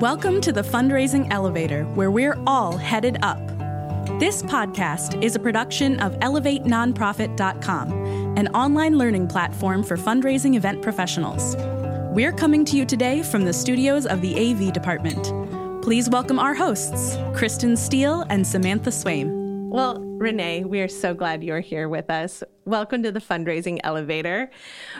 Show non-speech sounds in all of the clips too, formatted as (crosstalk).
Welcome to the Fundraising Elevator, where we're all headed up. This podcast is a production of ElevateNonprofit.com, an online learning platform for fundraising event professionals. We're coming to you today from the studios of the AV department. Please welcome our hosts, Kristin Steele and Samantha Swaim. Well, Renee, we are so glad you're here with us. Welcome to the Fundraising Elevator.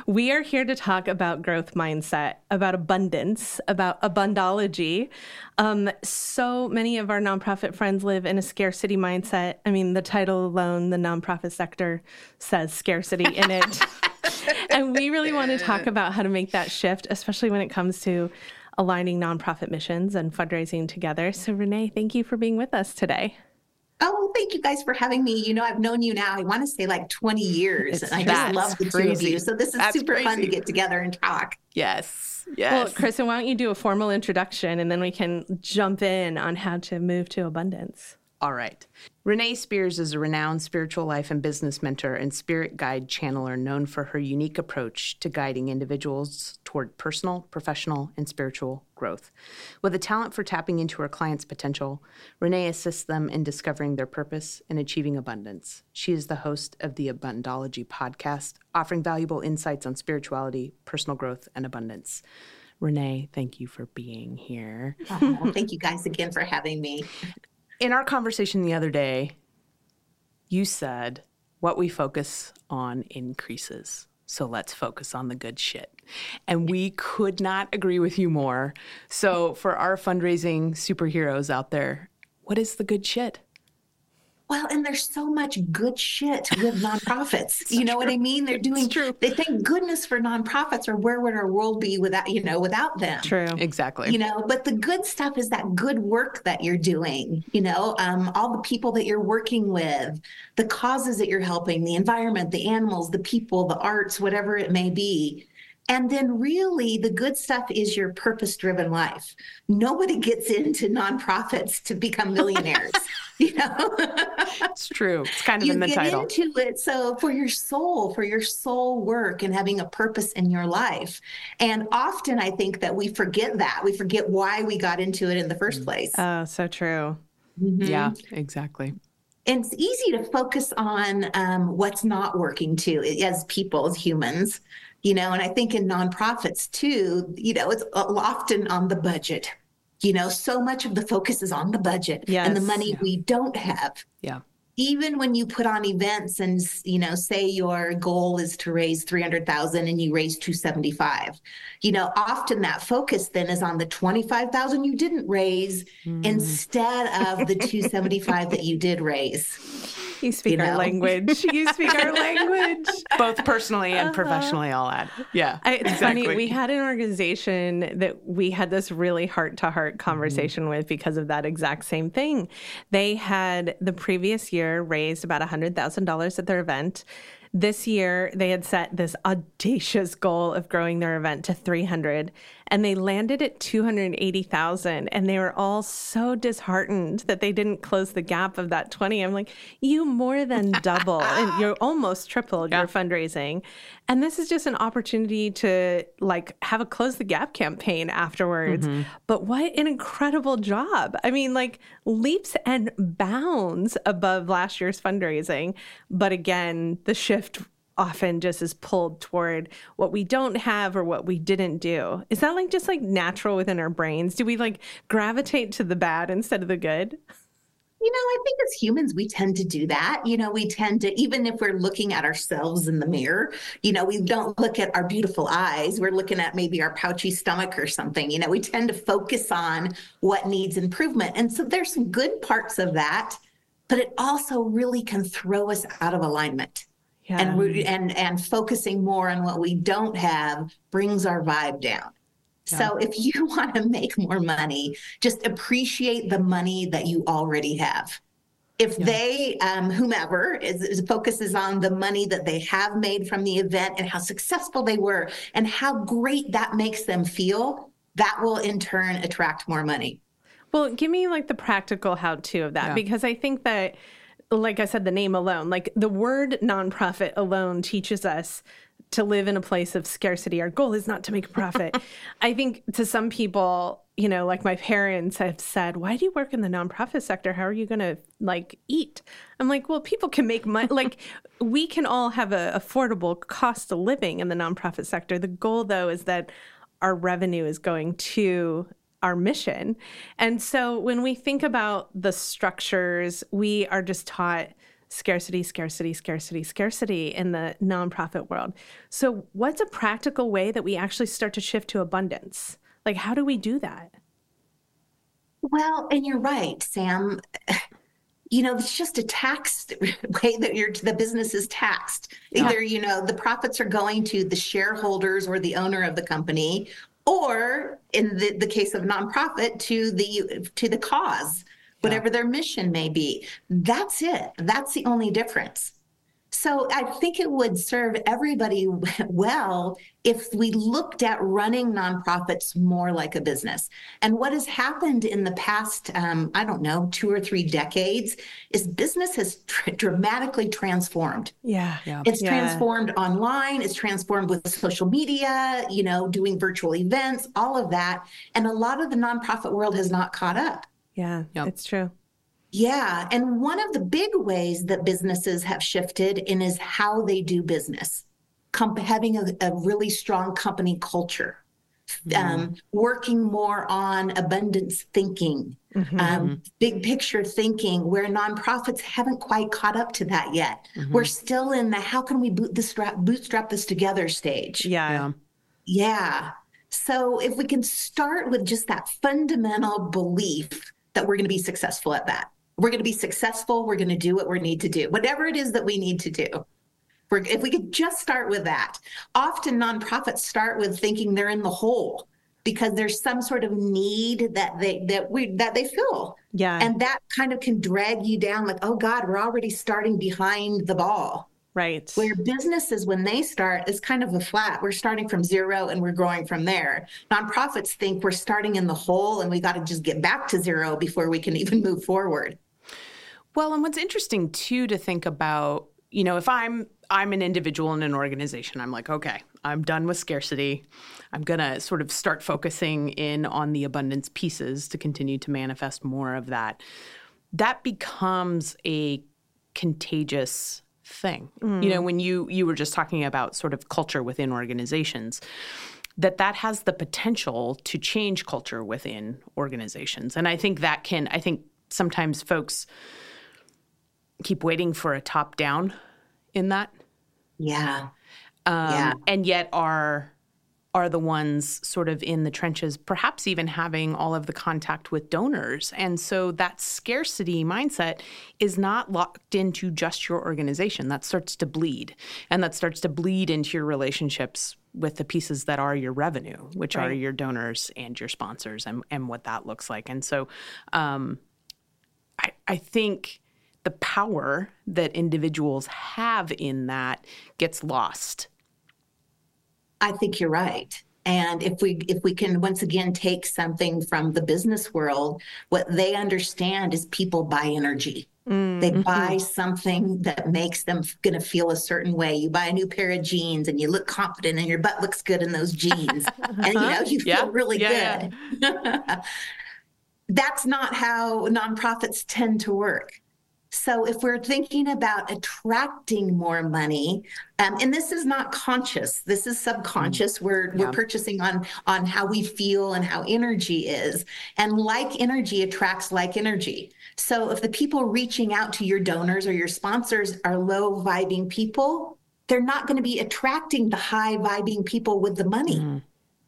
We are here to talk about growth mindset, about abundance, about abundology. Um, so many of our nonprofit friends live in a scarcity mindset. I mean, the title alone, the nonprofit sector says scarcity in it. (laughs) and we really want to talk about how to make that shift, especially when it comes to aligning nonprofit missions and fundraising together. So, Renee, thank you for being with us today. Oh, thank you guys for having me. You know, I've known you now, I want to say like 20 years. and I just love the crazy. two of you. So this is that's super crazy. fun to get together and talk. Yes. Yes. Well, Kristin, why don't you do a formal introduction and then we can jump in on how to move to abundance? All right. Renee Spears is a renowned spiritual life and business mentor and spirit guide channeler known for her unique approach to guiding individuals toward personal, professional, and spiritual growth. With a talent for tapping into her clients' potential, Renee assists them in discovering their purpose and achieving abundance. She is the host of the Abundology podcast, offering valuable insights on spirituality, personal growth, and abundance. Renee, thank you for being here. Oh, thank you guys again for having me in our conversation the other day, you said what we focus on increases. So let's focus on the good shit. And we could not agree with you more. So, for our fundraising superheroes out there, what is the good shit? Well, and there's so much good shit with (laughs) nonprofits. you know true. what I mean? They're doing true. They thank goodness for nonprofits, or where would our world be without you know without them? True, exactly. You know, but the good stuff is that good work that you're doing. You know, um, all the people that you're working with, the causes that you're helping, the environment, the animals, the people, the arts, whatever it may be. And then, really, the good stuff is your purpose driven life. Nobody gets into nonprofits to become millionaires. (laughs) (laughs) you know, it's true. It's kind of you in the get title. into it. So, for your soul, for your soul work and having a purpose in your life. And often, I think that we forget that. We forget why we got into it in the first mm. place. Oh, so true. Mm-hmm. Yeah, exactly and it's easy to focus on um, what's not working too as people as humans you know and i think in nonprofits too you know it's often on the budget you know so much of the focus is on the budget yes. and the money yeah. we don't have yeah even when you put on events and you know say your goal is to raise 300,000 and you raise 275 you know often that focus then is on the 25,000 you didn't raise mm. instead of the (laughs) 275 that you did raise you speak you know? our language. You speak our language. (laughs) Both personally and uh-huh. professionally, all that. Yeah. I, it's exactly. funny. We had an organization that we had this really heart to heart conversation mm-hmm. with because of that exact same thing. They had the previous year raised about $100,000 at their event. This year, they had set this audacious goal of growing their event to 300 and they landed at 280,000 and they were all so disheartened that they didn't close the gap of that 20. I'm like, you more than double and you're (laughs) almost tripled yeah. your fundraising. And this is just an opportunity to like have a close the gap campaign afterwards. Mm-hmm. But what an incredible job. I mean, like leaps and bounds above last year's fundraising. But again, the shift often just is pulled toward what we don't have or what we didn't do. Is that like just like natural within our brains? Do we like gravitate to the bad instead of the good? You know, I think as humans, we tend to do that. You know, we tend to, even if we're looking at ourselves in the mirror, you know, we don't look at our beautiful eyes. We're looking at maybe our pouchy stomach or something. You know, we tend to focus on what needs improvement. And so there's some good parts of that, but it also really can throw us out of alignment yeah. and and and focusing more on what we don't have brings our vibe down. Yeah. So if you (laughs) want to make more money, just appreciate the money that you already have. If yeah. they, um, whomever, is, is, focuses on the money that they have made from the event and how successful they were and how great that makes them feel, that will in turn attract more money. Well, give me like the practical how to of that yeah. because I think that like I said, the name alone, like the word nonprofit alone teaches us to live in a place of scarcity. Our goal is not to make a profit. (laughs) I think to some people, you know, like my parents have said, "Why do you work in the nonprofit sector? How are you going to like eat?" I'm like, "Well, people can make money. like, we can all have a affordable cost of living in the nonprofit sector. The goal, though, is that our revenue is going to our mission. And so when we think about the structures, we are just taught scarcity, scarcity, scarcity, scarcity in the nonprofit world. So, what's a practical way that we actually start to shift to abundance? Like, how do we do that? Well, and you're right, Sam. (sighs) You know, it's just a tax (laughs) way that your the business is taxed. Yeah. Either you know the profits are going to the shareholders or the owner of the company, or in the, the case of nonprofit to the to the cause whatever their mission may be. That's it. That's the only difference so I think it would serve everybody well if we looked at running nonprofits more like a business. And what has happened in the past, um, I don't know, two or three decades, is business has tr- dramatically transformed. Yeah, yeah. it's yeah. transformed online. It's transformed with social media. You know, doing virtual events, all of that, and a lot of the nonprofit world has not caught up. Yeah, yep. it's true. Yeah. And one of the big ways that businesses have shifted in is how they do business, Com- having a, a, really strong company culture, mm-hmm. um, working more on abundance thinking, mm-hmm. um, big picture thinking, where nonprofits haven't quite caught up to that yet. Mm-hmm. We're still in the how can we bootstrap, bootstrap this together stage. Yeah. yeah. Yeah. So if we can start with just that fundamental belief that we're going to be successful at that we're going to be successful. We're going to do what we need to do, whatever it is that we need to do. We're, if we could just start with that. Often nonprofits start with thinking they're in the hole because there's some sort of need that they that we that they feel. Yeah. And that kind of can drag you down like, oh God, we're already starting behind the ball. Right. Where businesses, when they start, is kind of a flat. We're starting from zero and we're growing from there. Nonprofits think we're starting in the hole and we got to just get back to zero before we can even move forward. Well, and what's interesting too to think about, you know, if I'm I'm an individual in an organization, I'm like, okay, I'm done with scarcity. I'm going to sort of start focusing in on the abundance pieces to continue to manifest more of that. That becomes a contagious thing. Mm. You know, when you you were just talking about sort of culture within organizations, that that has the potential to change culture within organizations. And I think that can I think sometimes folks keep waiting for a top down in that. Yeah. Um, yeah. And yet are are the ones sort of in the trenches, perhaps even having all of the contact with donors. And so that scarcity mindset is not locked into just your organization. That starts to bleed. And that starts to bleed into your relationships with the pieces that are your revenue, which right. are your donors and your sponsors and, and what that looks like. And so um, I, I think the power that individuals have in that gets lost. I think you're right. And if we if we can once again take something from the business world, what they understand is people buy energy. Mm-hmm. They buy something that makes them going to feel a certain way. You buy a new pair of jeans and you look confident and your butt looks good in those jeans. (laughs) and you know, you feel really yeah, good. Yeah. (laughs) That's not how nonprofits tend to work. So if we're thinking about attracting more money, um, and this is not conscious, this is subconscious. Mm. We're yeah. we're purchasing on on how we feel and how energy is, and like energy attracts like energy. So if the people reaching out to your donors or your sponsors are low vibing people, they're not going to be attracting the high vibing people with the money. Mm.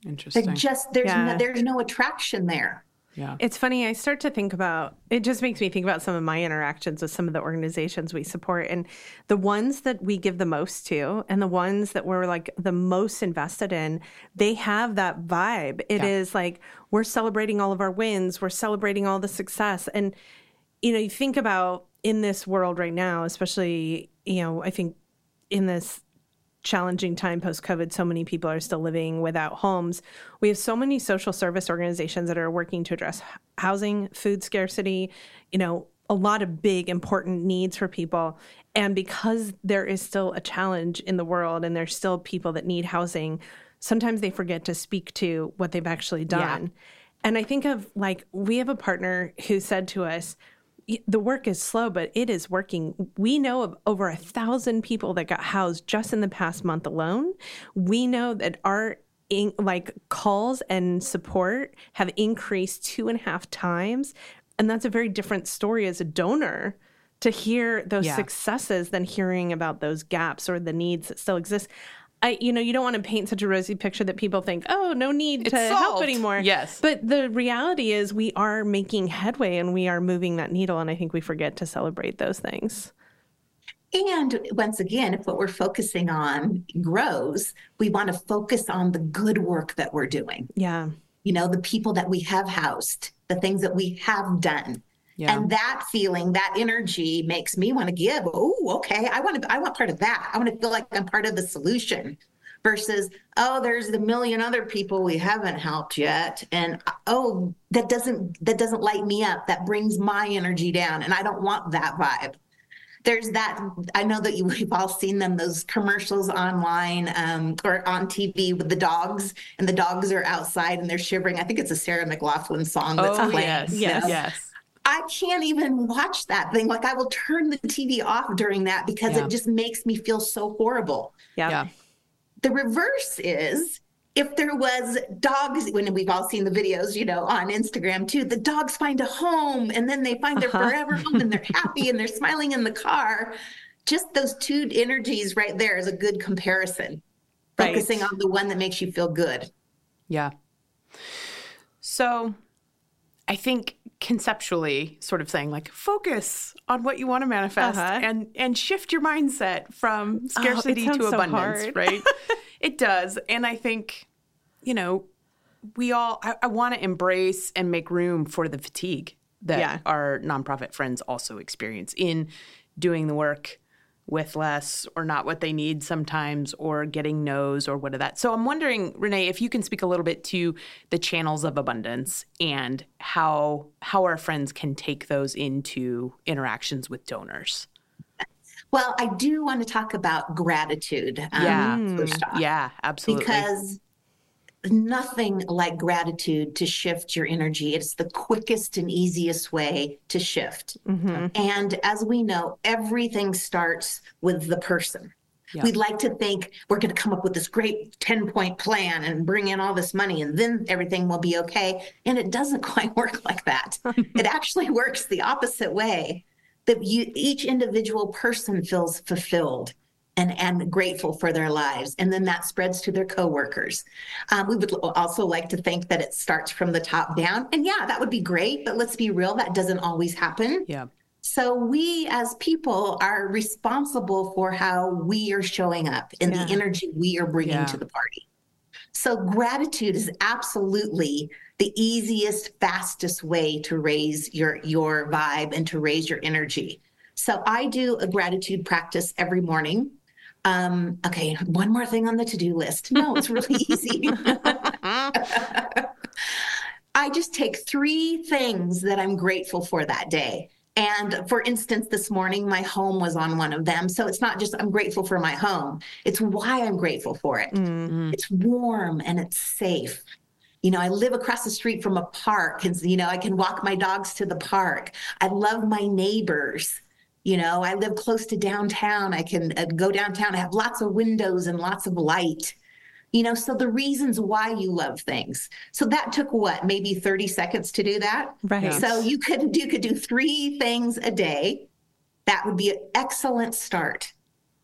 Interesting. They're just there's yeah. no, there's no attraction there. Yeah. It's funny. I start to think about it, just makes me think about some of my interactions with some of the organizations we support and the ones that we give the most to and the ones that we're like the most invested in, they have that vibe. It yeah. is like we're celebrating all of our wins, we're celebrating all the success. And, you know, you think about in this world right now, especially, you know, I think in this challenging time post COVID, so many people are still living without homes. We have so many social service organizations that are working to address housing, food scarcity, you know, a lot of big, important needs for people. And because there is still a challenge in the world and there's still people that need housing, sometimes they forget to speak to what they've actually done. Yeah. And I think of like, we have a partner who said to us, the work is slow, but it is working. We know of over a thousand people that got housed just in the past month alone. We know that our in, like calls and support have increased two and a half times and that's a very different story as a donor to hear those yeah. successes than hearing about those gaps or the needs that still exist. I, you know, you don't want to paint such a rosy picture that people think, oh, no need it's to solved. help anymore. Yes. But the reality is we are making headway and we are moving that needle. And I think we forget to celebrate those things. And once again, if what we're focusing on grows, we want to focus on the good work that we're doing. Yeah. You know, the people that we have housed, the things that we have done. Yeah. And that feeling, that energy makes me want to give. Oh, okay. I want to, I want part of that. I want to feel like I'm part of the solution versus, oh, there's the million other people we haven't helped yet. And oh, that doesn't, that doesn't light me up. That brings my energy down. And I don't want that vibe there's that i know that you, we've all seen them those commercials online um, or on tv with the dogs and the dogs are outside and they're shivering i think it's a sarah mclachlan song that's oh, playing yes yes yes I can't even watch that thing. Like I will turn the TV off during that because yeah. it just makes me feel so horrible. Yeah. yeah. The reverse is if there was dogs when we've all seen the videos you know on instagram too the dogs find a home and then they find their uh-huh. forever home and they're (laughs) happy and they're smiling in the car just those two energies right there is a good comparison right. focusing on the one that makes you feel good yeah so i think conceptually sort of saying like focus on what you want to manifest uh-huh. and and shift your mindset from oh, scarcity oh, to abundance so right (laughs) it does and i think you know, we all, I, I want to embrace and make room for the fatigue that yeah. our nonprofit friends also experience in doing the work with less or not what they need sometimes or getting no's or what of that. So I'm wondering, Renee, if you can speak a little bit to the channels of abundance and how how our friends can take those into interactions with donors. Well, I do want to talk about gratitude. Um, yeah. Yeah, absolutely. Because nothing like gratitude to shift your energy. It's the quickest and easiest way to shift. Mm-hmm. And as we know, everything starts with the person. Yeah. We'd like to think we're going to come up with this great 10 point plan and bring in all this money and then everything will be okay. And it doesn't (laughs) quite work like that. (laughs) it actually works the opposite way that you, each individual person feels fulfilled and, and grateful for their lives. And then that spreads to their coworkers. Um, we would also like to think that it starts from the top down. And yeah, that would be great, but let's be real, that doesn't always happen. Yeah. So we as people are responsible for how we are showing up and yeah. the energy we are bringing yeah. to the party. So gratitude is absolutely the easiest, fastest way to raise your your vibe and to raise your energy. So I do a gratitude practice every morning. Um, okay, one more thing on the to do list. No, it's really (laughs) easy. (laughs) I just take three things that I'm grateful for that day. And for instance, this morning, my home was on one of them. So it's not just I'm grateful for my home, it's why I'm grateful for it. Mm-hmm. It's warm and it's safe. You know, I live across the street from a park, and, you know, I can walk my dogs to the park. I love my neighbors. You know, I live close to downtown. I can uh, go downtown. I have lots of windows and lots of light. You know, so the reasons why you love things. So that took what, maybe 30 seconds to do that? Right. So you could you could do three things a day. That would be an excellent start.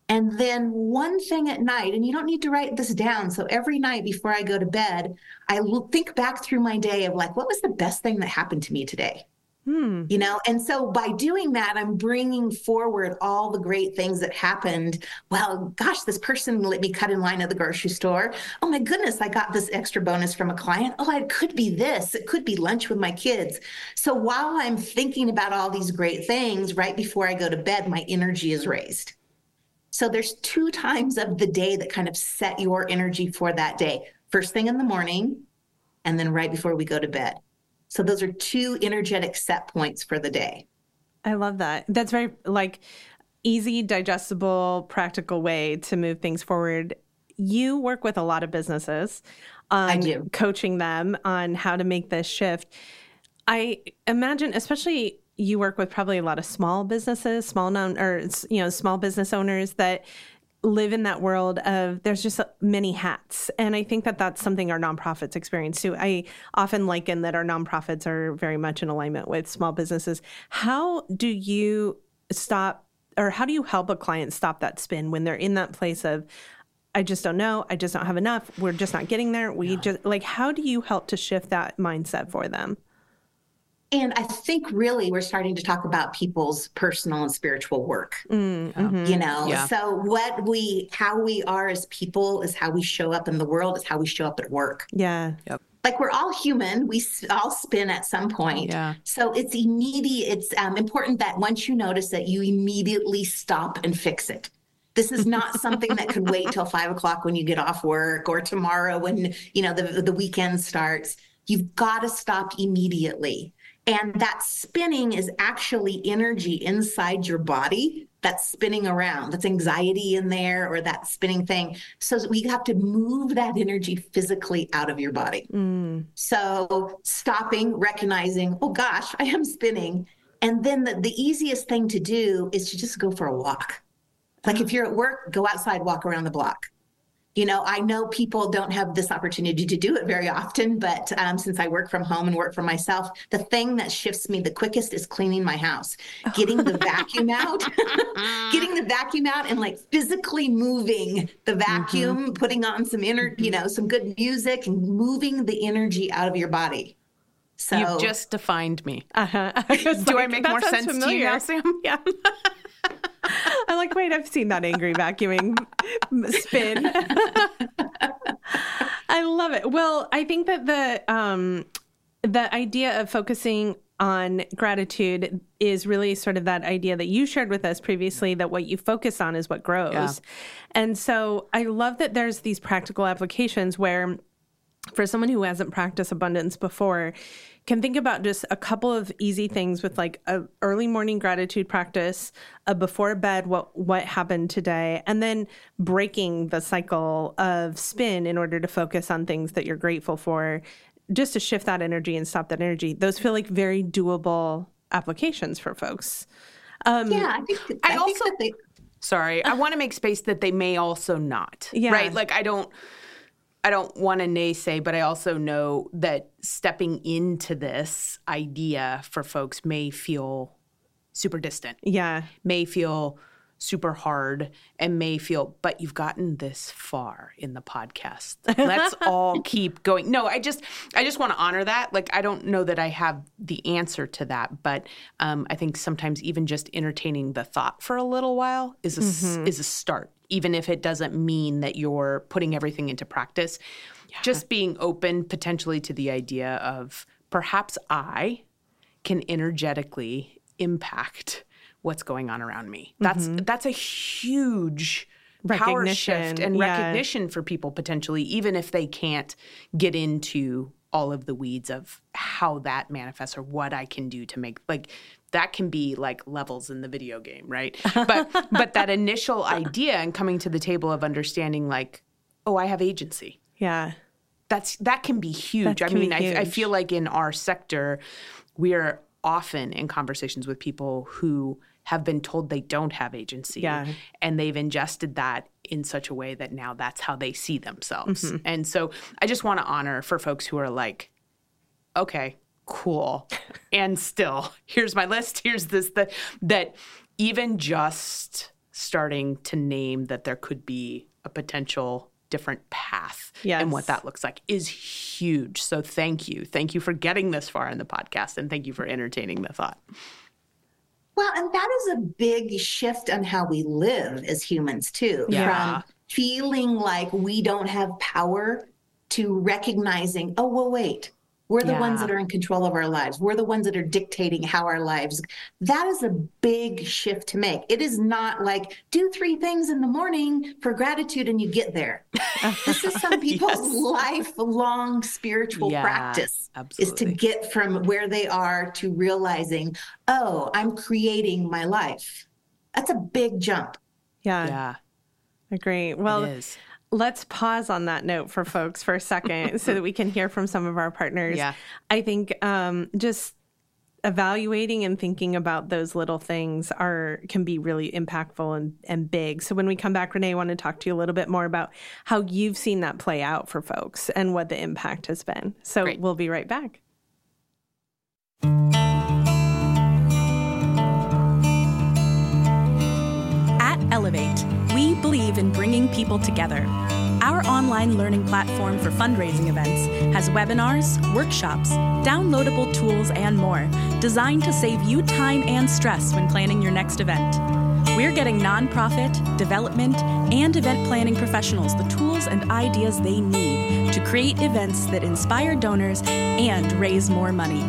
And then one thing at night, and you don't need to write this down. So every night before I go to bed, I will think back through my day of like, what was the best thing that happened to me today? Hmm. You know, and so by doing that, I'm bringing forward all the great things that happened. Well, gosh, this person let me cut in line at the grocery store. Oh my goodness, I got this extra bonus from a client. Oh, it could be this. It could be lunch with my kids. So while I'm thinking about all these great things right before I go to bed, my energy is raised. So there's two times of the day that kind of set your energy for that day. First thing in the morning, and then right before we go to bed. So those are two energetic set points for the day. I love that. That's very like easy, digestible, practical way to move things forward. You work with a lot of businesses on I do. coaching them on how to make this shift. I imagine, especially you work with probably a lot of small businesses, small known or you know small business owners that live in that world of there's just many hats and i think that that's something our nonprofits experience too i often liken that our nonprofits are very much in alignment with small businesses how do you stop or how do you help a client stop that spin when they're in that place of I just don't know. I just don't have enough. We're just not getting there. We yeah. just like, how do you help to shift that mindset for them? And I think really we're starting to talk about people's personal and spiritual work. Mm, mm-hmm. You know, yeah. so what we, how we are as people is how we show up in the world, is how we show up at work. Yeah. Yep. Like we're all human, we all spin at some point. Yeah. So it's immediate. It's um, important that once you notice that you immediately stop and fix it. This is not something that could wait till five o'clock when you get off work or tomorrow when you know the the weekend starts. You've got to stop immediately and that spinning is actually energy inside your body that's spinning around. That's anxiety in there or that spinning thing. So we have to move that energy physically out of your body. Mm. So stopping, recognizing, oh gosh, I am spinning. And then the, the easiest thing to do is to just go for a walk. Like if you're at work, go outside, walk around the block you know, I know people don't have this opportunity to do it very often, but um, since I work from home and work for myself, the thing that shifts me the quickest is cleaning my house, getting the vacuum out, (laughs) getting the vacuum out and like physically moving the vacuum, mm-hmm. putting on some inner, you know, some good music and moving the energy out of your body. So you've just defined me. Uh-huh. (laughs) I Do like, I make more sense familiar. to you now, Sam? (laughs) Yeah. (laughs) I'm like, wait, I've seen that angry vacuuming spin. (laughs) I love it. Well, I think that the um, the idea of focusing on gratitude is really sort of that idea that you shared with us previously that what you focus on is what grows. Yeah. And so I love that there's these practical applications where for someone who hasn't practiced abundance before, can think about just a couple of easy things with like a early morning gratitude practice, a before bed what what happened today, and then breaking the cycle of spin in order to focus on things that you're grateful for, just to shift that energy and stop that energy. Those feel like very doable applications for folks. Um, yeah, I think I, I also. Think they, sorry, I want to make space that they may also not. Yeah. Right. Like I don't. I don't want to naysay, but I also know that stepping into this idea for folks may feel super distant. Yeah. May feel super hard and may feel, but you've gotten this far in the podcast. Let's (laughs) all keep going. No, I just I just want to honor that. Like I don't know that I have the answer to that, but um, I think sometimes even just entertaining the thought for a little while is a mm-hmm. is a start even if it doesn't mean that you're putting everything into practice. Yeah. Just being open potentially to the idea of perhaps I can energetically impact what's going on around me. That's mm-hmm. that's a huge power shift and yeah. recognition for people potentially even if they can't get into all of the weeds of how that manifests or what I can do to make like that can be like levels in the video game, right? (laughs) But but that initial idea and coming to the table of understanding like, oh, I have agency. Yeah. That's that can be huge. Can I mean, huge. I, I feel like in our sector, we are often in conversations with people who have been told they don't have agency. Yeah. And they've ingested that in such a way that now that's how they see themselves. Mm-hmm. And so I just want to honor for folks who are like, okay, cool. and still, here's my list. Here's this that that even just starting to name that there could be a potential different path yes. and what that looks like is huge. So thank you. Thank you for getting this far in the podcast and thank you for entertaining the thought. Well, and that is a big shift on how we live as humans too. Yeah. From feeling like we don't have power to recognizing, oh well wait, We're the yeah. ones that are in control of our lives. We're the ones that are dictating how our lives. That is a big shift to make. It is not like do three things in the morning for gratitude and you get there. this is some (laughs) people's yes. lifelong spiritual yeah, practice absolutely. is to get from where they are to realizing, "Oh, I'm creating my life." That's a big jump. Yeah. Yeah. Agree. Well, let's pause on that note for folks for a second so that we can hear from some of our partners. Yeah. I think um, just evaluating and thinking about those little things are can be really impactful and, and big. So when we come back, Renee, I want to talk to you a little bit more about how you've seen that play out for folks and what the impact has been. So Great. we'll be right back. At Elevate we believe in bringing people together. Our online learning platform for fundraising events has webinars, workshops, downloadable tools, and more designed to save you time and stress when planning your next event. We're getting nonprofit, development, and event planning professionals the tools and ideas they need to create events that inspire donors and raise more money.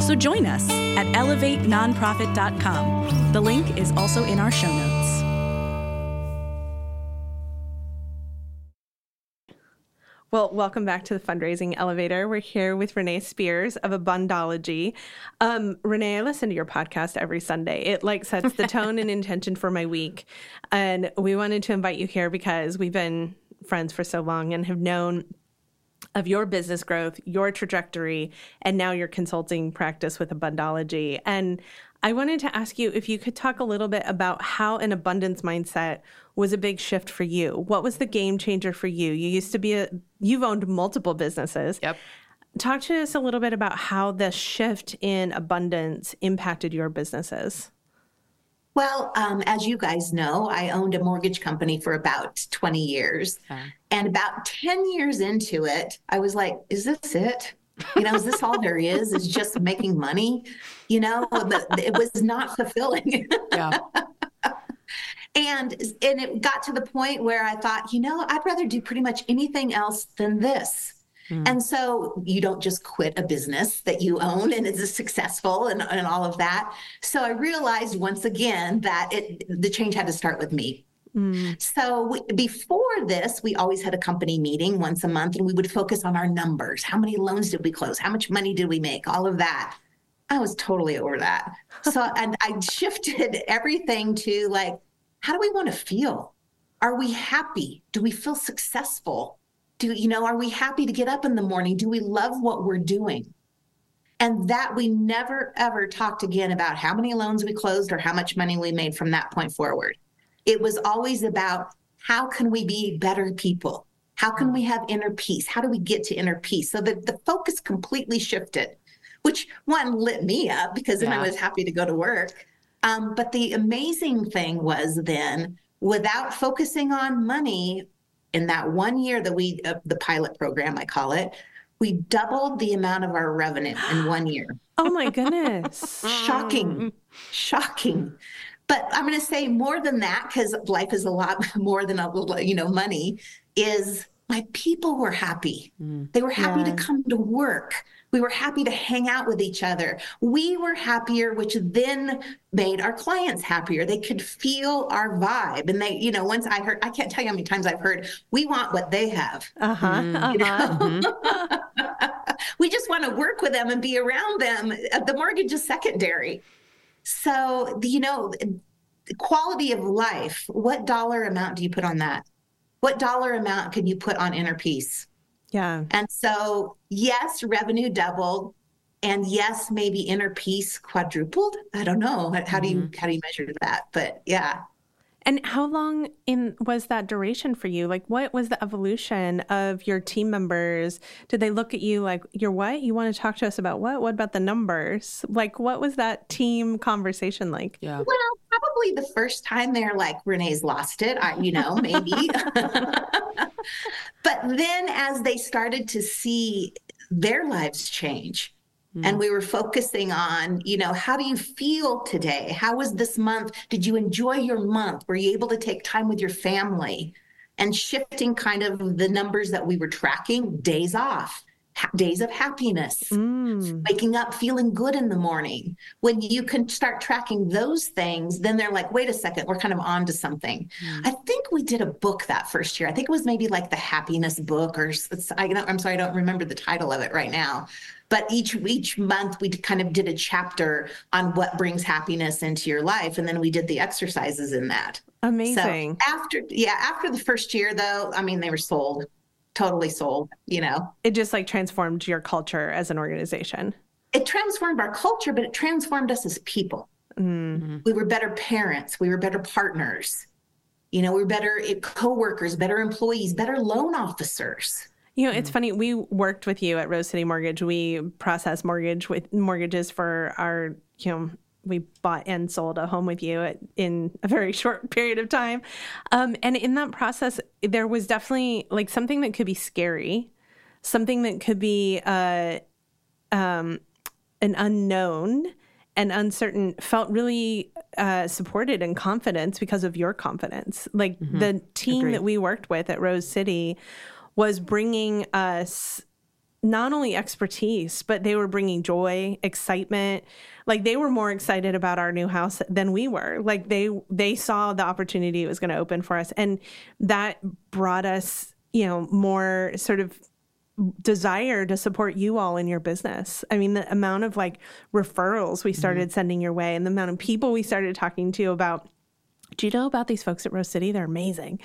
So join us at elevatenonprofit.com. The link is also in our show notes. Well, welcome back to the fundraising elevator. We're here with Renee Spears of Abundology. Um, Renee, I listen to your podcast every Sunday. It like sets the tone and (laughs) intention for my week, and we wanted to invite you here because we've been friends for so long and have known of your business growth, your trajectory, and now your consulting practice with Abundology. And I wanted to ask you if you could talk a little bit about how an abundance mindset was a big shift for you. What was the game changer for you? You used to be a, you've owned multiple businesses. Yep. Talk to us a little bit about how the shift in abundance impacted your businesses. Well, um, as you guys know, I owned a mortgage company for about 20 years. And about 10 years into it, I was like, is this it? you know, is this all there is? Is just making money? You know, but it was not fulfilling. yeah. (laughs) and and it got to the point where I thought, you know, I'd rather do pretty much anything else than this. Mm. And so you don't just quit a business that you own and is successful and, and all of that. So I realized once again that it the change had to start with me. Mm. So we, before this, we always had a company meeting once a month and we would focus on our numbers. How many loans did we close? How much money did we make? All of that. I was totally over that. (laughs) So, and I shifted everything to like, how do we want to feel? Are we happy? Do we feel successful? Do you know, are we happy to get up in the morning? Do we love what we're doing? And that we never ever talked again about how many loans we closed or how much money we made from that point forward. It was always about how can we be better people? How can we have inner peace? How do we get to inner peace? So that the focus completely shifted, which one lit me up because then yeah. I was happy to go to work. Um, but the amazing thing was then, without focusing on money, in that one year that we, uh, the pilot program, I call it, we doubled the amount of our revenue in (gasps) one year. Oh my goodness. (laughs) Shocking. Shocking. But I'm going to say more than that because life is a lot (laughs) more than a you know money. Is my people were happy. Mm. They were happy yeah. to come to work. We were happy to hang out with each other. We were happier, which then made our clients happier. They could feel our vibe. And they, you know, once I heard, I can't tell you how many times I've heard, we want what they have. Uh-huh. uh-huh. You know? mm-hmm. (laughs) we just want to work with them and be around them. The mortgage is secondary. So, you know, quality of life, what dollar amount do you put on that? What dollar amount can you put on inner peace? Yeah. And so, yes, revenue doubled. And yes, maybe inner peace quadrupled. I don't know. How, how do you mm-hmm. how do you measure that? But yeah. And how long in was that duration for you? Like what was the evolution of your team members? Did they look at you like you're what? You want to talk to us about what? What about the numbers? Like what was that team conversation like? Yeah. Well, probably the first time they're like Renee's lost it, I, you know, maybe. (laughs) (laughs) but then as they started to see their lives change, Mm. And we were focusing on, you know, how do you feel today? How was this month? Did you enjoy your month? Were you able to take time with your family? And shifting kind of the numbers that we were tracking, days off, days of happiness, Mm. waking up feeling good in the morning. When you can start tracking those things, then they're like, wait a second, we're kind of on to something. I think we did a book that first year. I think it was maybe like the happiness book, or I don't, I'm sorry, I don't remember the title of it right now. But each each month we kind of did a chapter on what brings happiness into your life, and then we did the exercises in that. Amazing. So after, yeah, after the first year, though, I mean, they were sold, totally sold. You know, it just like transformed your culture as an organization. it transformed our culture, but it transformed us as people. Mm-hmm. We were better parents. We were better partners. You know, we were better eh, co-workers, better employees, better loan officers. You know, it's funny. We worked with you at Rose City Mortgage. We process mortgage with mortgages for our, you know, we bought and sold a home with you at, in a very (laughs) short period of time. Um, and in that process, there was definitely like something that could be scary, something that could be uh, um, an unknown and uncertain felt really uh, supported and confidence because of your confidence. Like the team that we worked with at Rose City was bringing us not only expertise, but they were bringing joy, excitement. Like they were more excited about our new house than we were. Like they they saw the opportunity it was going to open for us, and that brought us, you know, more sort of desire to support you all in your business. I mean, the amount of like referrals we started sending your way, and the amount of people we started talking to about. Do you know about these folks at Rose City? They're amazing,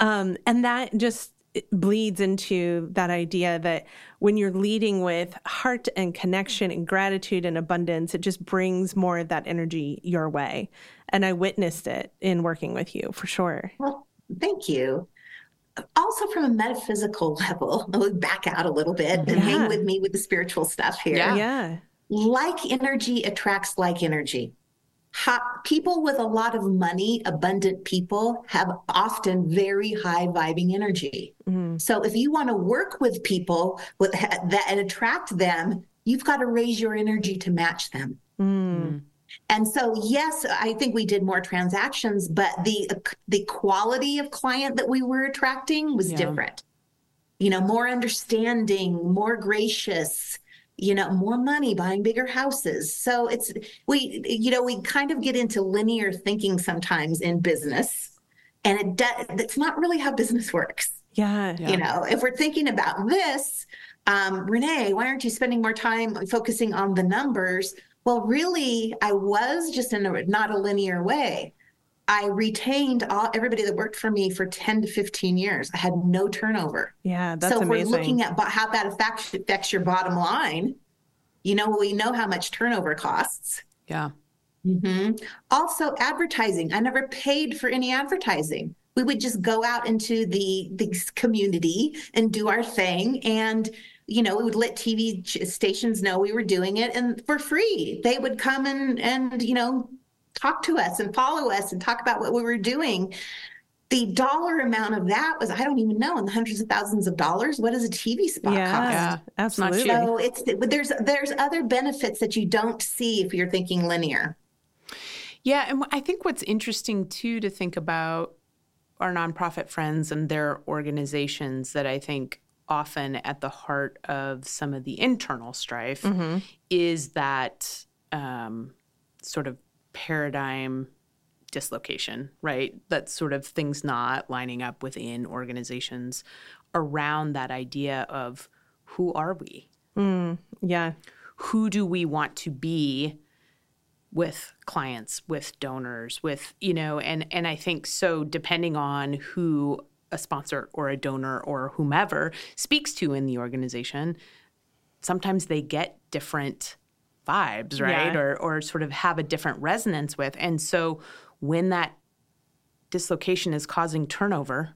um, and that just it bleeds into that idea that when you're leading with heart and connection and gratitude and abundance, it just brings more of that energy your way. And I witnessed it in working with you for sure. Well, thank you. Also, from a metaphysical (laughs) level, I'll back out a little bit and Yeah. hang with me with the spiritual stuff here. Yeah. Yeah. Like energy attracts like energy. Ha- people with a lot of money, abundant people, have often very high vibing energy. Mm-hmm. So, if you want to work with people with that and attract them, you've got to raise your energy to match them. Mm. Mm. And so, yes, I think we did more transactions, but the uh, the quality of client that we were attracting was Yeah. different. You know, more understanding, more gracious, you know, more money buying bigger houses. So it's we you know, we kind of get into linear thinking sometimes in business. And it does, it's not really how business works. Yeah. You know, if we're thinking about this, um, Renee, why aren't you spending more time focusing on the numbers? Well, really, I was just in a not a linear way. I retained all everybody that worked for me for 10 to 15 years. I had no turnover. Yeah. That's so if amazing. we're looking at how that affects, affects your bottom line, you know, we know how much turnover costs. Yeah. hmm Also, advertising. I never paid for any advertising. We would just go out into the the community and do our thing, and you know, we would let TV stations know we were doing it, and for free, they would come and and you know talk to us and follow us and talk about what we were doing. The dollar amount of that was I don't even know in the hundreds of thousands of dollars. What does a TV spot yeah. cost? Yeah. It's not Absolutely. cheap. So it's but there's there's other benefits that you don't see if you're thinking linear. Yeah, and I think what's interesting too to think about our nonprofit friends and their organizations that I think often at the heart of some of the internal strife is that um, sort of paradigm dislocation, right? That sort of things not lining up within organizations around that idea of who are we? Hmm, yeah. who do we want to be with clients with donors with you know and and i think so depending on who a sponsor or a donor or whomever speaks to in the organization sometimes they get different vibes right Yeah. or or sort of have a different resonance with and so when that dislocation is causing turnover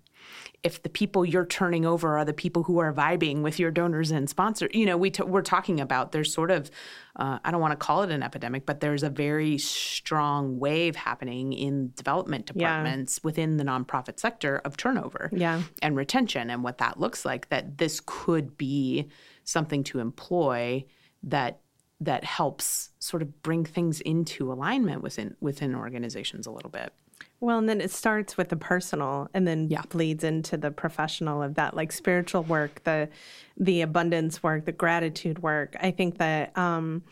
if the people you're turning over are the people who are vibing with your donors and sponsors, you know, we t- we're talking about there's sort of, uh, I don't want to call it an epidemic, but there's a very strong wave happening in development Yeah. departments within the nonprofit sector of turnover Yeah. and retention and what that looks like. That this could be something to employ that that helps sort of bring things into alignment within within organizations a little bit. Well, and then it starts with the personal and then yeah. bleeds into the professional of that, like spiritual work, the the abundance work, the gratitude work. I think that um,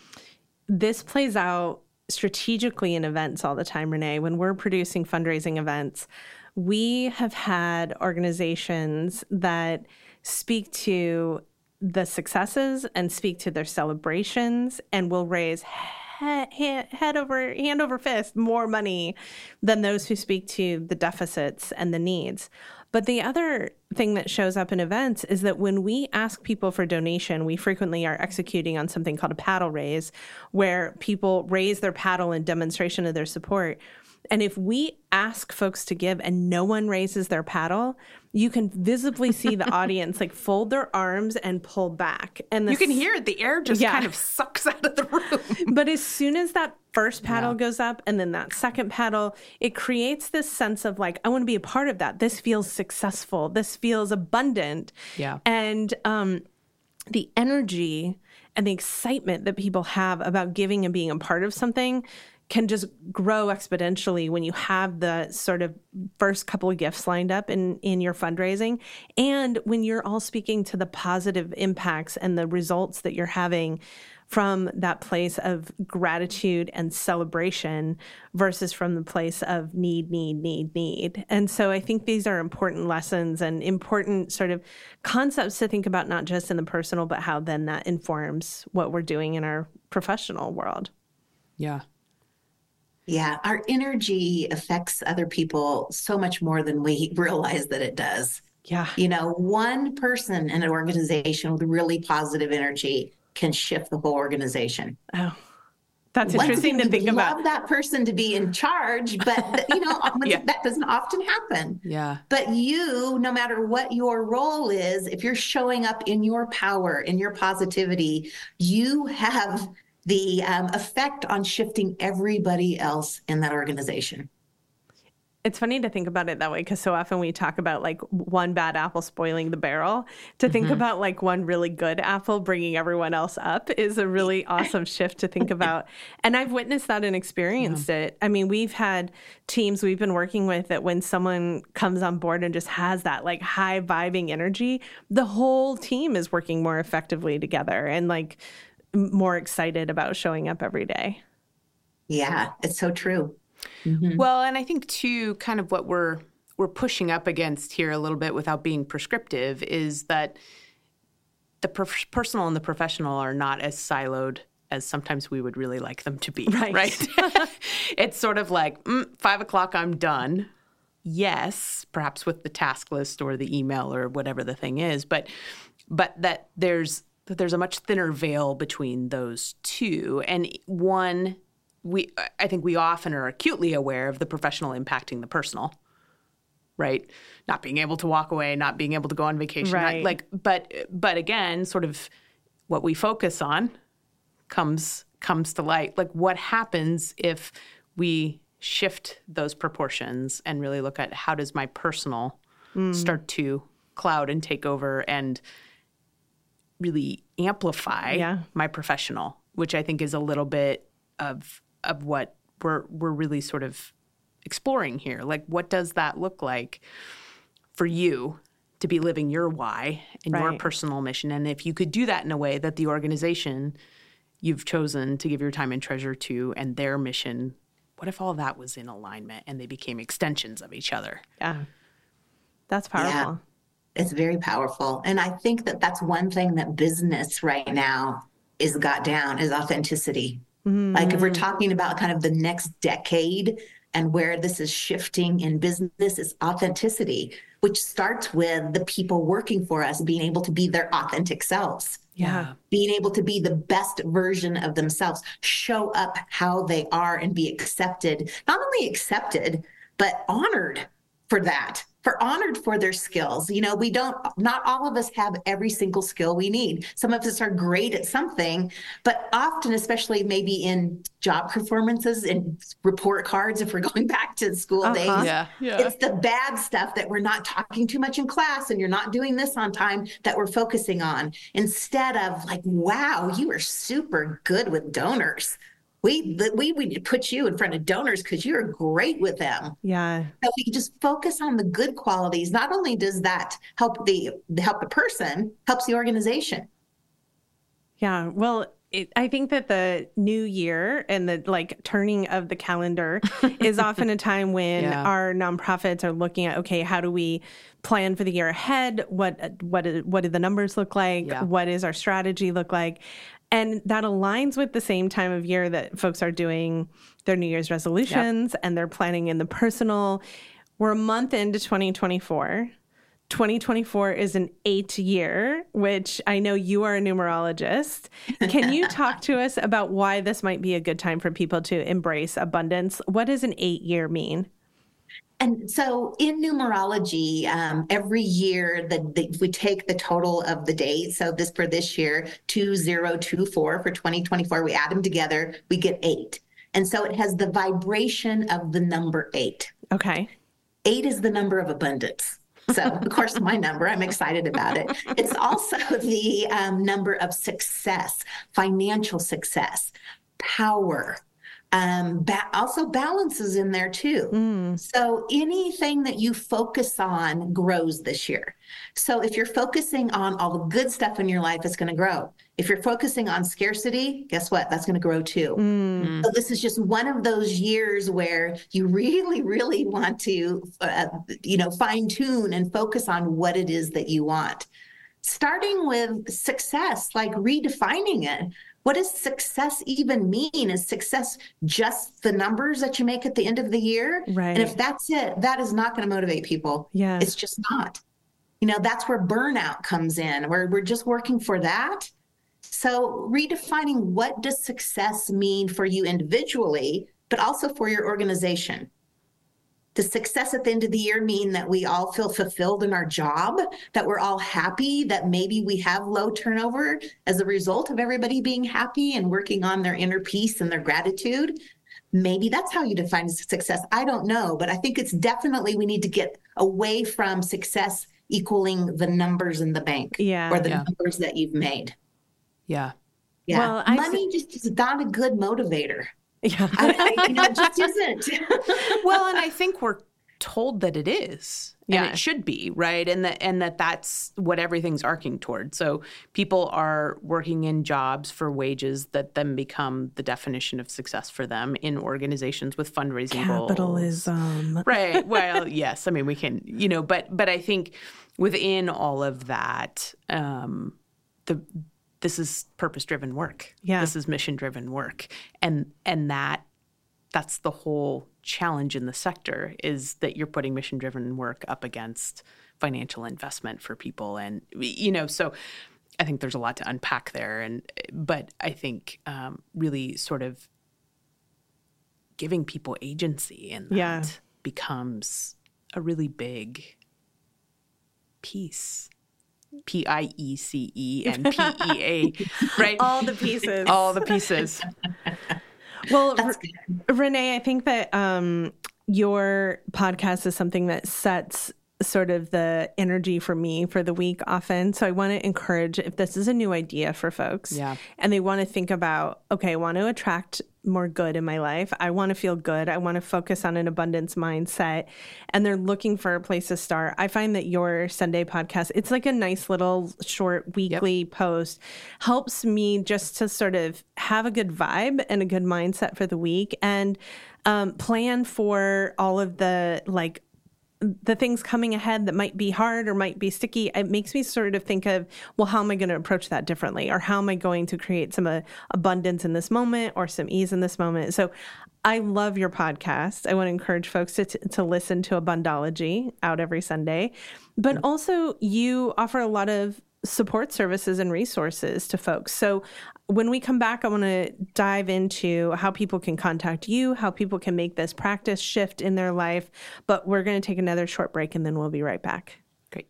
this plays out strategically in events all the time, Renee. When we're producing fundraising events, we have had organizations that speak to the successes and speak to their celebrations and will raise head, head over hand over fist more money than those who speak to the deficits and the needs. But the other thing that shows up in events is that when we ask people for donation, we frequently are executing on something called a paddle raise, where people raise their paddle in demonstration of their support. And if we ask folks to give and no one raises their paddle, you can visibly see the (laughs) audience like fold their arms and pull back. And you can hear it. The air just yeah. kind of sucks out of the room. (laughs) but as soon as that first paddle yeah. goes up and then that second paddle, it creates this sense of like, I want to be a part of that. This feels successful. This feels abundant. Yeah. And um, the energy and the excitement that people have about giving and being a part of something can just grow exponentially when you have the sort of first couple of gifts lined up in in your fundraising and when you're all speaking to the positive impacts and the results that you're having from that place of gratitude and celebration versus from the place of need, need, need, need. And so I think these are important lessons and important sort of concepts to think about, not just in the personal, but how then that informs what we're doing in our professional world. Yeah. Yeah, our energy affects other people so much more than we (laughs) realize that it does. Yeah. You know, one person in an organization with really positive energy can shift the whole organization. Oh. That's interesting to think about. Love that person to be in charge, but (laughs) you know yeah. that doesn't often happen. Yeah. But you, no matter what your role is, if you're showing up in your power, in your positivity, you have the um, effect on shifting everybody else in that organization. It's funny to think about it that way because so often we talk about like one bad apple spoiling the barrel. To think mm-hmm. about like one really good apple bringing everyone else up is a really (laughs) awesome shift to think about. And I've witnessed that and experienced yeah. it. I mean, we've had teams we've been working with that when someone comes on board and just has that like high vibing energy, the whole team is working more effectively together. And like, more excited about showing up every day. Yeah, it's so true. Mm-hmm. Well, and I think too, kind of what we're we're pushing up against here a little bit without being prescriptive is that the per- personal and the professional are not as siloed as sometimes we would really like them to be. Right. Right. (laughs) it's sort of like mm, five o'clock, I'm done. Yes, perhaps with the task list or the email or whatever the thing is, but but that there's that there's a much thinner veil between those two. And one, we I think we often are acutely aware of the professional impacting the personal, right? Not being able to walk away, not being able to go on vacation, right. Not, like but but again, sort of what we focus on comes comes to light. Like what happens if we shift those proportions and really look at how does my personal mm. start to cloud and take over and really amplify yeah. my professional, which I think is a little bit of of what we're we're really sort of exploring here. Like what does that look like for you to be living your why and right. your personal mission? And if you could do that in a way that the organization you've chosen to give your time and treasure to and their mission, what if all that was in alignment and they became extensions of each other? Yeah. That's powerful. Yeah. It's very powerful. And I think that that's one thing that business right now is got down is authenticity. Mm-hmm. Like if we're talking about kind of the next decade and where this is shifting in business is authenticity, which starts with the people working for us being able to be their authentic selves. Yeah. Being able to be the best version of themselves, show up how they are and be accepted, not only accepted, but honored for that for honored for their skills. You know, we don't, not all of us have every single skill we need. Some of us are great at something, but often, especially maybe in job performances and report cards, if we're (laughs) going back to school uh-huh. days, yeah. Yeah. it's the bad stuff that we're not talking too much in class and you're not doing this on time that we're focusing on instead of like, wow, you are super good with donors we we we put you in front of donors because you're great with them. Yeah. So we just focus on the good qualities. Not only does that help the help the person, helps the organization. Yeah. Well, it, I think that the new year and the like turning of the calendar (laughs) is often a time when yeah. our nonprofits are looking at okay, how do we plan for the year ahead? What what what do the numbers look like? Yeah. What is our strategy look like? And that aligns with the same time of year that folks are doing their New Year's resolutions yep. and they're planning in the personal. We're a month into 2024. 2024 is an eight year, which I know you are a numerologist. Can you (laughs) talk to us about why this might be a good time for people to embrace abundance? What does an eight year mean? And so in numerology, um, every year that if we take the total of the date, so this for this year, 2024 for 2024, we add them together, we get eight. And so it has the vibration of the number eight. Okay. Eight is the number of abundance. So, of course, my number, I'm excited about it. It's also (laughs) the um, number of success, financial success, power, um, ba- also balances in there too. Mm. So anything that you focus on grows this year. So if you're focusing on all the good stuff in your life, it's going to grow. If you're focusing on scarcity, guess what? That's going to grow too. Mm. So this is just one of those years where you (laughs) really, really want to, uh, you know, fine tune and focus on what it is that you want starting with success, like redefining it what does success even mean? Is success just the numbers that you make at the end of the year? Right. And if that's it, that is not going to motivate people. Yeah. It's just not. You know, that's where burnout comes in, where we're just working for that. So redefining what does success mean for you individually, but also for your organization. Does success at the end of the year mean that we all feel fulfilled in our job, that we're all happy, that maybe we have low turnover as a result of everybody being happy and working on their inner peace and their gratitude? Maybe that's how you define success. I don't know, but I think it's definitely we need to get away from success equaling the numbers in the bank yeah, or the yeah. numbers that you've made. Yeah. Yeah. Well, Money just is not a good motivator. Yeah. I, I, you know, it just (laughs) isn't. (laughs) well, and I think we're told that it is and it should be right and that and that that's what everything's arcing toward so people are working in jobs for wages that then become the definition of success for them in organizations with fundraising capitalism goals. right (laughs) well yes i mean we can you know but but i think within all of that um the this is purpose driven work. Yeah. This is mission driven work. And and that that's the whole challenge in the sector is that you're putting mission driven work up against financial investment for people and you know so I think there's a lot to unpack there and but I think um, really sort of giving people agency in that yeah. becomes a really big piece P I E C E (laughs) and P E A, right? All the pieces. All the pieces. (laughs) well, R- Renee, I think that um, your podcast is something that sets sort of the energy for me for the week often. So I want to encourage if this is a new idea for folks yeah. and they want to think about, okay, I want to attract more good in my life. I want to feel good. I want to focus on an abundance mindset and they're looking for a place to start. I find that your Sunday podcast, it's like a nice little short weekly yep. post helps me just to sort of have a good vibe and a good mindset for the week and um, plan for all of the like the things coming ahead that might be hard or might be sticky, it makes me sort of think of, well, how am I going to approach that differently? Or how am I going to create some uh, abundance in this moment or some ease in this moment? So I love your podcast. I want to encourage folks to, to listen to Abundology out every Sunday. But also, you offer a lot of support services and resources to folks. So when we come back, I want to dive into how people can contact you, how people can make this practice shift in their life. But we're going to take another short break and then we'll be right back. Great.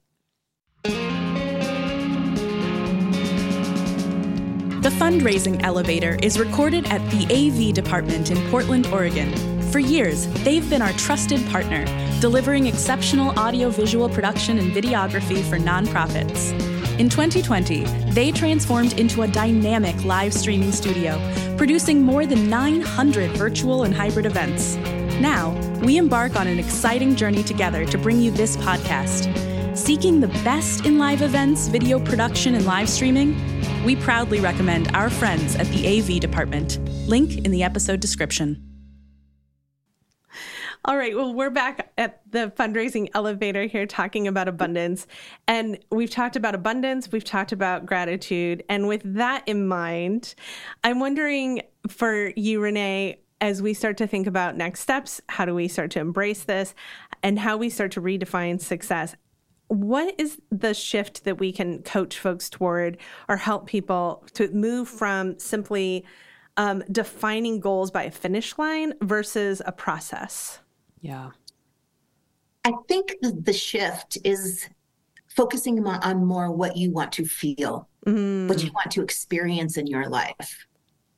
The fundraising elevator is recorded at the AV department in Portland, Oregon. For years, they've been our trusted partner, delivering exceptional audiovisual production and videography for nonprofits. In 2020, they transformed into a dynamic live streaming studio, producing more than 900 virtual and hybrid events. Now, we embark on an exciting journey together to bring you this podcast. Seeking the best in live events, video production, and live streaming? We proudly recommend our friends at the AV department. Link in the episode description. All right. Well, we're back at the fundraising elevator here talking about abundance. And we've talked about abundance, we've talked about gratitude. And with that in mind, I'm wondering for you, Renee, as we start to think about next steps, how do we start to embrace this and how we start to redefine success? What is the shift that we can coach folks toward or help people to move from simply um, defining goals by a finish line versus a process? Yeah. I think the shift is focusing on more what you want to feel, mm. what you want to experience in your life.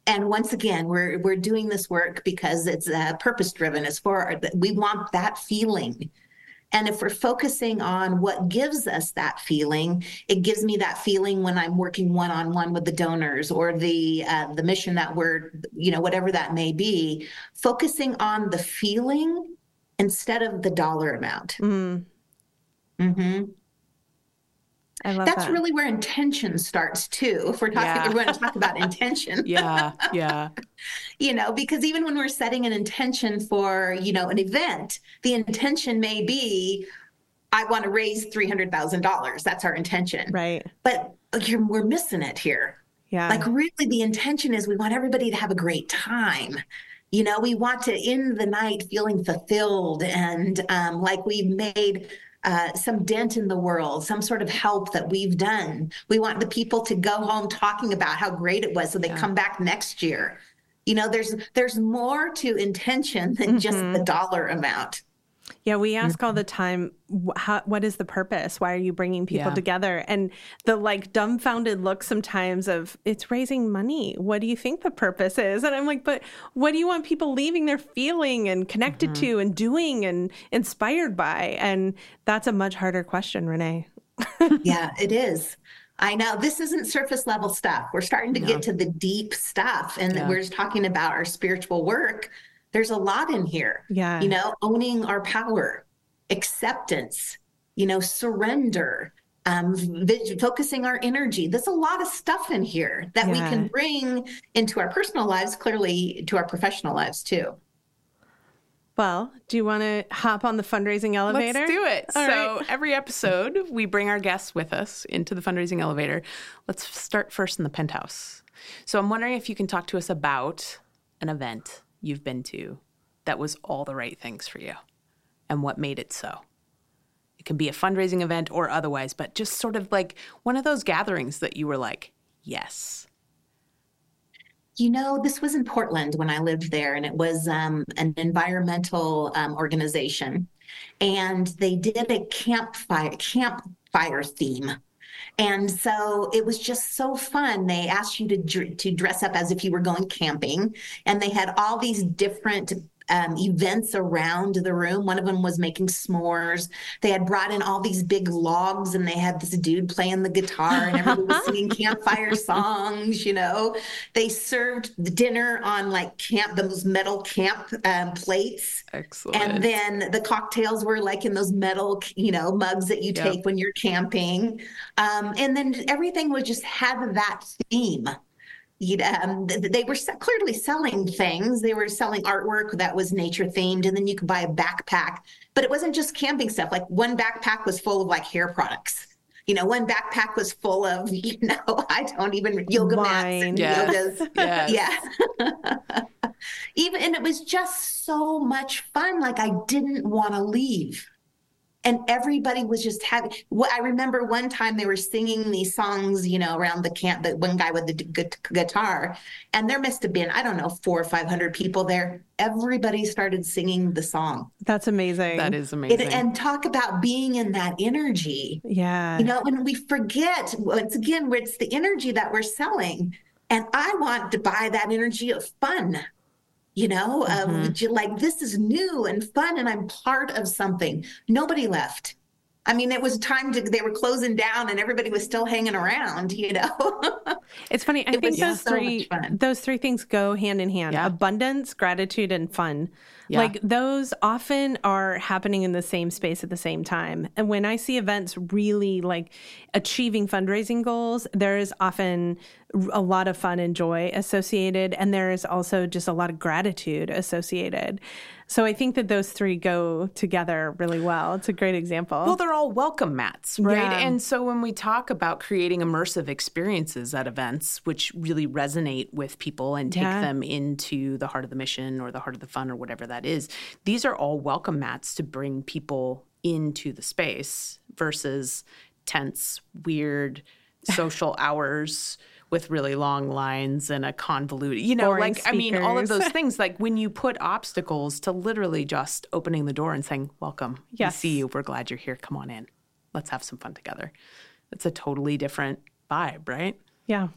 And once again, we're we're doing this work because it's uh, purpose driven. It's for we want that feeling. And if we're focusing on what gives us that feeling, it gives me that feeling when I'm working one on one with the donors or the uh, the mission that we're, you know, whatever that may be. Focusing on the feeling instead of the dollar amount. Mm. Mm-hmm. I love That's that. really where intention starts too. If we're talking, yeah. we're going to talk about intention. (laughs) yeah, yeah. (laughs) you know, because even when we're setting an intention for, you know, an event, the intention may be, I want to raise three hundred thousand dollars. That's our intention, right? But we're missing it here. Yeah. Like really, the intention is we want everybody to have a great time you know, we want to end the night feeling fulfilled and um, like we've made uh, some dent in the world, some sort of help that we've done. We want the people to go home talking about how great it was so they yeah. come back next year. You know, there's there's more to intention than mm-hmm. just the mm-hmm. dollar amount. Yeah, we ask all the time, how, what is the purpose? Why are you bringing people yeah. together? And the like dumbfounded look sometimes of it's raising money. What do you think the purpose is? And I'm like, but what do you want people leaving there feeling and connected mm-hmm. to and doing and inspired by? And that's a much harder question, Renee. (laughs) yeah, it is. I know this isn't surface level stuff. We're starting to no. get to the deep stuff, and yeah. we're talking about our spiritual work there's a lot in here. Yeah. You know, owning our power, acceptance, you know, surrender, um, focusing our energy. There's a lot of stuff in here that yeah. we can bring into our personal lives, clearly to our professional lives too. Well, do you want to hop on the fundraising elevator? Let's do it. All so, right. (laughs) every episode, we bring our guests with us into the fundraising elevator. Let's start first in the penthouse. So, I'm wondering if you can talk to us about an event you've been to that was all the right things for you and what made it so. It can be a fundraising event or otherwise, but just sort of like one of those gatherings that you were like, yes. You know, this was in Portland when I lived there, and it was um, an environmental um, organization, and they did a campfire campfire theme and so it was just so fun. They asked you to to dress up as if you were going camping, and they had all these different um, events around the room. One of them was making s'mores. They had brought in all these big logs and they had this dude playing the guitar and everybody was (laughs) singing campfire songs, you know. They served the dinner on like camp, those metal camp um, plates. Excellent. And then the cocktails were like in those metal, you know, mugs that you yep. take when you're camping. Um, and then everything was just had that theme um, they were clearly selling things. They were selling artwork that was nature themed, and then you could buy a backpack. But it wasn't just camping stuff. Like one backpack was full of like hair products. You know, one backpack was full of, (laughs) you know, I don't even yoga Wine. mats and yes. yogas. Yes. Yeah. (laughs) even and it was just so much fun. Like I didn't want to leave and everybody was just having what i remember one time they were singing these songs you know around the camp the one guy with the guitar and there must have been i don't know four or five hundred people there. Everybody started singing the song. That's amazing. That is amazing. It, and talk about being in that energy. Yeah. You know when we forget once again it's the energy that we're selling. And i want to buy that energy of fun you know, mm-hmm. like this is new and fun and I'm part of something. Nobody left. I mean, it was time to, they were closing down and everybody was still hanging around, you know? (laughs) it's funny. I It think those so three, those three things go hand in hand Yeah. abundance, gratitude, and fun. Yeah. Like those often are happening in the same space at the same time. And when I see events really like achieving fundraising goals, there is often a lot of fun and joy associated. And there is also just a lot of gratitude associated. So I think that those three go together really well. It's a great example. Well, they're all welcome mats, right? Yeah. And so when we talk about creating immersive experiences at events, which really resonate with people and take Yeah. them into the heart of the mission or the heart of the fun or whatever that is, these are all welcome mats to bring people into the space versus tense, weird social (laughs) hours with really long lines and a convoluted, you know, Boring like, I mean, all of those (laughs) things. Like when you put obstacles to literally just opening the door and saying, Welcome. Yes. We see you. We're glad you're here. Come on in. Let's have some fun together. It's a totally different vibe, right? yeah.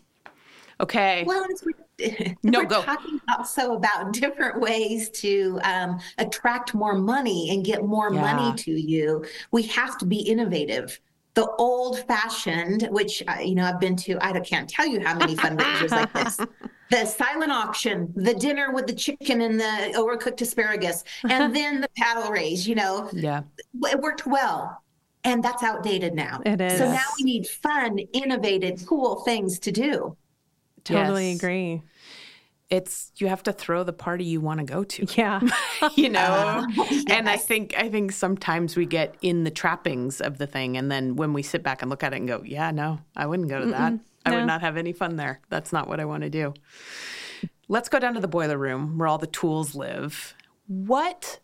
Okay. Well, it's, if (laughs) No, we're go. talking also about different ways to um, attract more money and get more Yeah. money to you. We have to be innovative. The old fashioned, which uh, you know I've been to, I can't tell you how many fundraisers like this. (laughs) The silent auction, the dinner with the chicken and the overcooked asparagus, and (laughs) then the paddle raise. You know, yeah. it worked well. And that's outdated now. It is. So now we need fun, innovative, cool things to do. Totally Yes. agree. It's you have to throw the party you want to go to. Yeah. (laughs) you know? (laughs) And i think i think sometimes we get in the trappings of the thing and then when we sit back and look at it and go yeah no i wouldn't go to that. I no. would not have any fun there. That's not what i want to do. Let's go down to the boiler room where all the tools live. What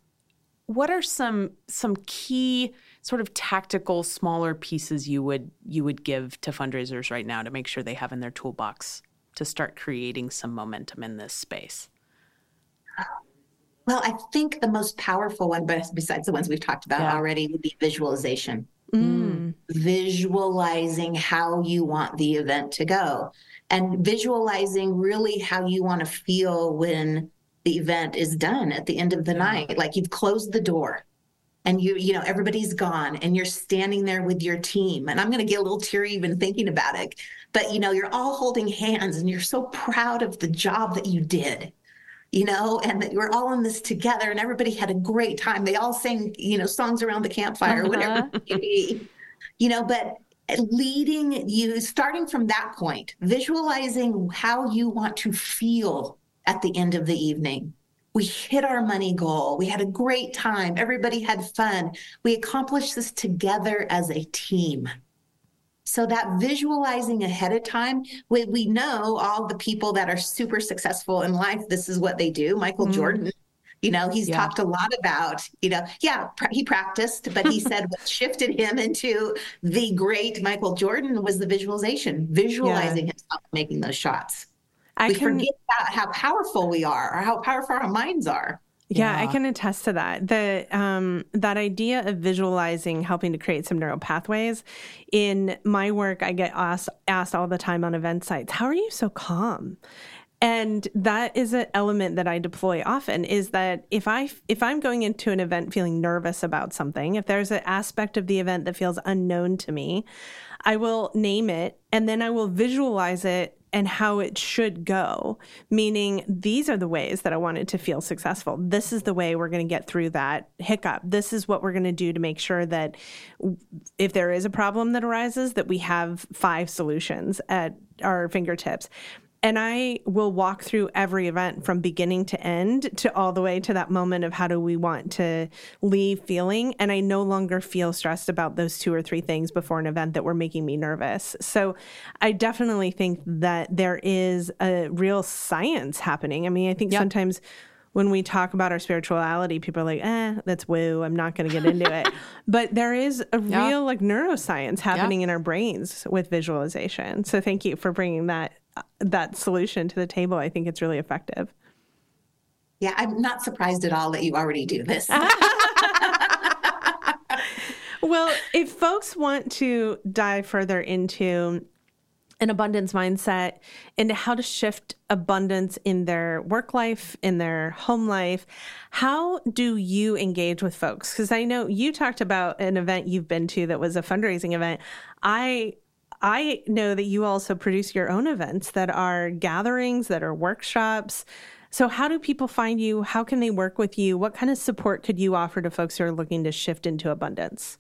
what are some some key sort of tactical smaller pieces you would you would give to fundraisers right now to make sure they have in their toolbox to start creating some momentum in this space Well, I think the most powerful one, bes- besides the ones we've talked about Yeah. already, would be visualization. Mm. Visualizing how you want the event to go and visualizing really how you want to feel when the event is done at the end of the night. Like you've closed the door and you, you know, everybody's gone and you're standing there with your team. And I'm going to get a little teary even thinking about it. But, you know, you're all holding hands and you're so proud of the job that you did you know, and that we're all in this together and everybody had a great time. They all sang, you know, songs around the campfire, uh-huh. whatever it may be, you know, but leading you, starting from that point, visualizing how you want to feel at the end of the evening. We hit our money goal. We had a great time. Everybody had fun. We accomplished this together as a team. So that visualizing ahead of time, we, we know all the people that are super successful in life, this is what they do. Michael mm-hmm. Jordan, you know, he's Yeah. talked a lot about, you know, yeah, pr- he practiced, but he said what (laughs) shifted him into the great Michael Jordan was the visualization, visualizing himself making those shots. I we can forget about how powerful we are or how powerful our minds are. Yeah, I can attest to that. The um, that idea of visualizing helping to create some neural pathways. In my work, I get asked asked all the time on event sites, "How are you so calm?" And that is an element that I deploy often. Is that if I if I'm going into an event feeling nervous about something, if there's an aspect of the event that feels unknown to me, I will name it and then I will visualize it and how it should go. Meaning, these are the ways that I wanted to feel successful. This is the way we're going to get through that hiccup. This is what we're going to do to make sure that if there is a problem that arises, that we have five solutions at our fingertips. And I will walk through every event from beginning to end to all the way to that moment of how do we want to leave feeling. And I no longer feel stressed about those two or three things before an event that were making me nervous. So I definitely think that there is a real science happening. I mean, I think sometimes when we talk about our spirituality, people are like, eh, that's woo. I'm not going to get into it. (laughs) But there is a Yeah. real like neuroscience happening in our brains with visualization. So thank you for bringing that that solution to the table. I think it's really effective. Yeah, I'm not surprised at all that you already do this. (laughs) Well, if folks want to dive further into an abundance mindset into how to shift abundance in their work life, in their home life. How do you engage with folks? Because I know you talked about an event you've been to that was a fundraising event. I I know that you also produce your own events that are gatherings, that are workshops. So, how do people find you? How can they work with you? What kind of support could you offer to folks who are looking to shift into abundance?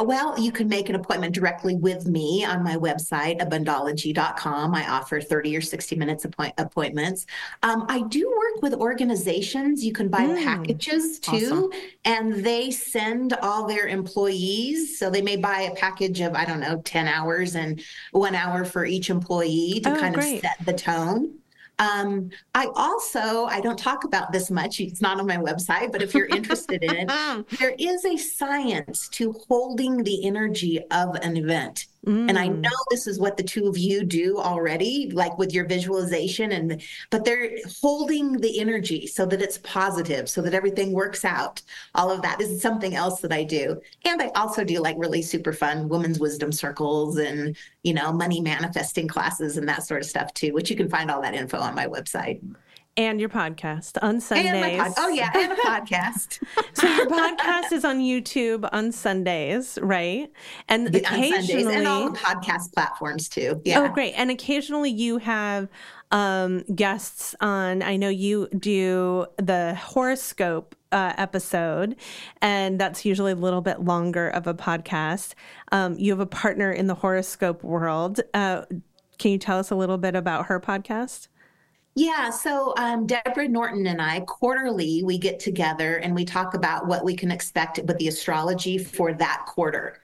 Well, you can make an appointment directly with me on my website, abundology.com. I offer 30 or 60 minutes appoint- appointments. Um, I do work with organizations. You can buy mm, packages too, awesome. and they send all their employees. So they may buy a package of, I don't know, 10 hours and one hour for each employee to oh, kind great. of set the tone. Um, I also, I don't talk about this much. It's not on my website, but if you're interested in it, (laughs) there is a science to holding the energy of an event. Mm. And I mm. know this is what the two of you do already, like with your visualization and but they're holding the energy so that it's positive, so that everything works out. All of that is something else that I do. And I also do like really super fun women's wisdom circles and, you know, money manifesting classes and that sort of stuff too, which you can find all that info on my website and your podcast on Sundays. Pod- oh yeah, and a (laughs) podcast. so your podcast is on YouTube on Sundays, right? And yeah, occasionally and all the podcast platforms too. Yeah. Oh, great! And occasionally you have um, guests on. I know you do the horoscope uh, episode, and that's usually a little bit longer of a podcast. Um, you have a partner in the horoscope world. Uh, can you tell us a little bit about her podcast? Yeah, so um, Deborah Norton and I quarterly we get together and we talk about what we can expect with the astrology for that quarter.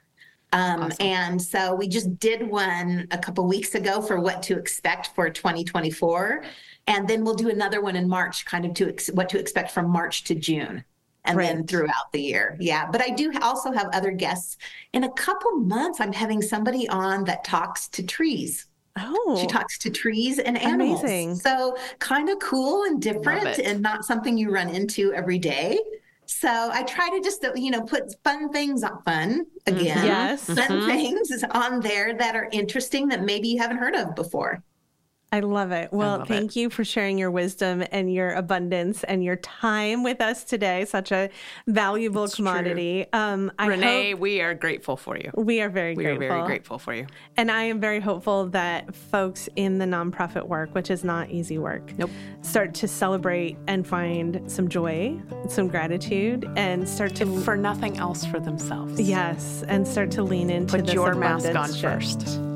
Um, awesome. And so we just did one a couple weeks ago for what to expect for 2024, and then we'll do another one in March, kind of to ex- what to expect from March to June and right. then throughout the year. Yeah. But I do also have other guests. In a couple months, I'm having somebody on that talks to trees. Oh, she talks to trees and animals. Amazing. So kind of cool and different and not something you run into every day. So I try to just, you know, put fun things on fun again. Mm-hmm. Yes. Fun mm-hmm. things on there that are interesting that maybe you haven't heard of before. I love it. Well, love thank it. you for sharing your wisdom and your abundance and your time with us today. Such a valuable it's commodity. Um, Renee, hope, we are grateful for you. We are very we grateful. We are very grateful for you. And I am very hopeful that folks in the nonprofit work, which is not easy work, nope. start to celebrate and find some joy, some gratitude, and start to if for nothing else for themselves. Yes, and start to lean into Put your mask on shift. first.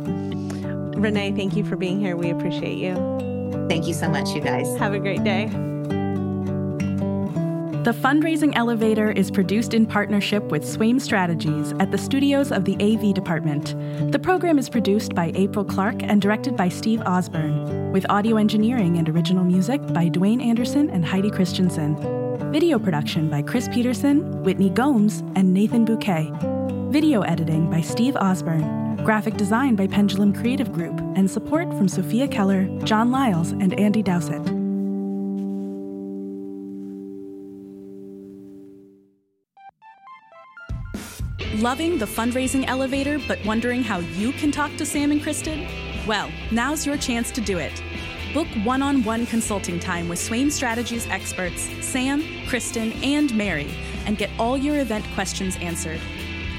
Renee, thank you for being here. We appreciate you. Thank you so much, you guys. Have a great day. The Fundraising Elevator is produced in partnership with Swaim Strategies at the studios of the AV Department. The program is produced by April Clark and directed by Steve Osborne, with audio engineering and original music by Dwayne Anderson and Heidi Christensen. Video production by Chris Peterson, Whitney Gomes, and Nathan Bouquet. Video editing by Steve Osborne graphic design by Pendulum Creative Group, and support from Sophia Keller, John Lyles, and Andy Dowsett. Loving the fundraising elevator, but wondering how you can talk to Sam and Kristin? Well, now's your chance to do it. Book one on one consulting time with Swaim Strategies experts Sam, Kristin, and Mary, and get all your event questions answered.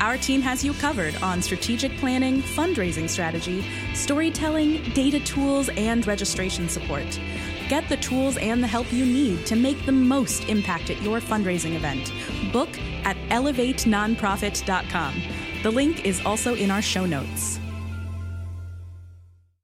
Our team has you covered on strategic planning, fundraising strategy, storytelling, data tools, and registration support. Get the tools and the help you need to make the most impact at your fundraising event. Book at elevatenonprofit.com. The link is also in our show notes.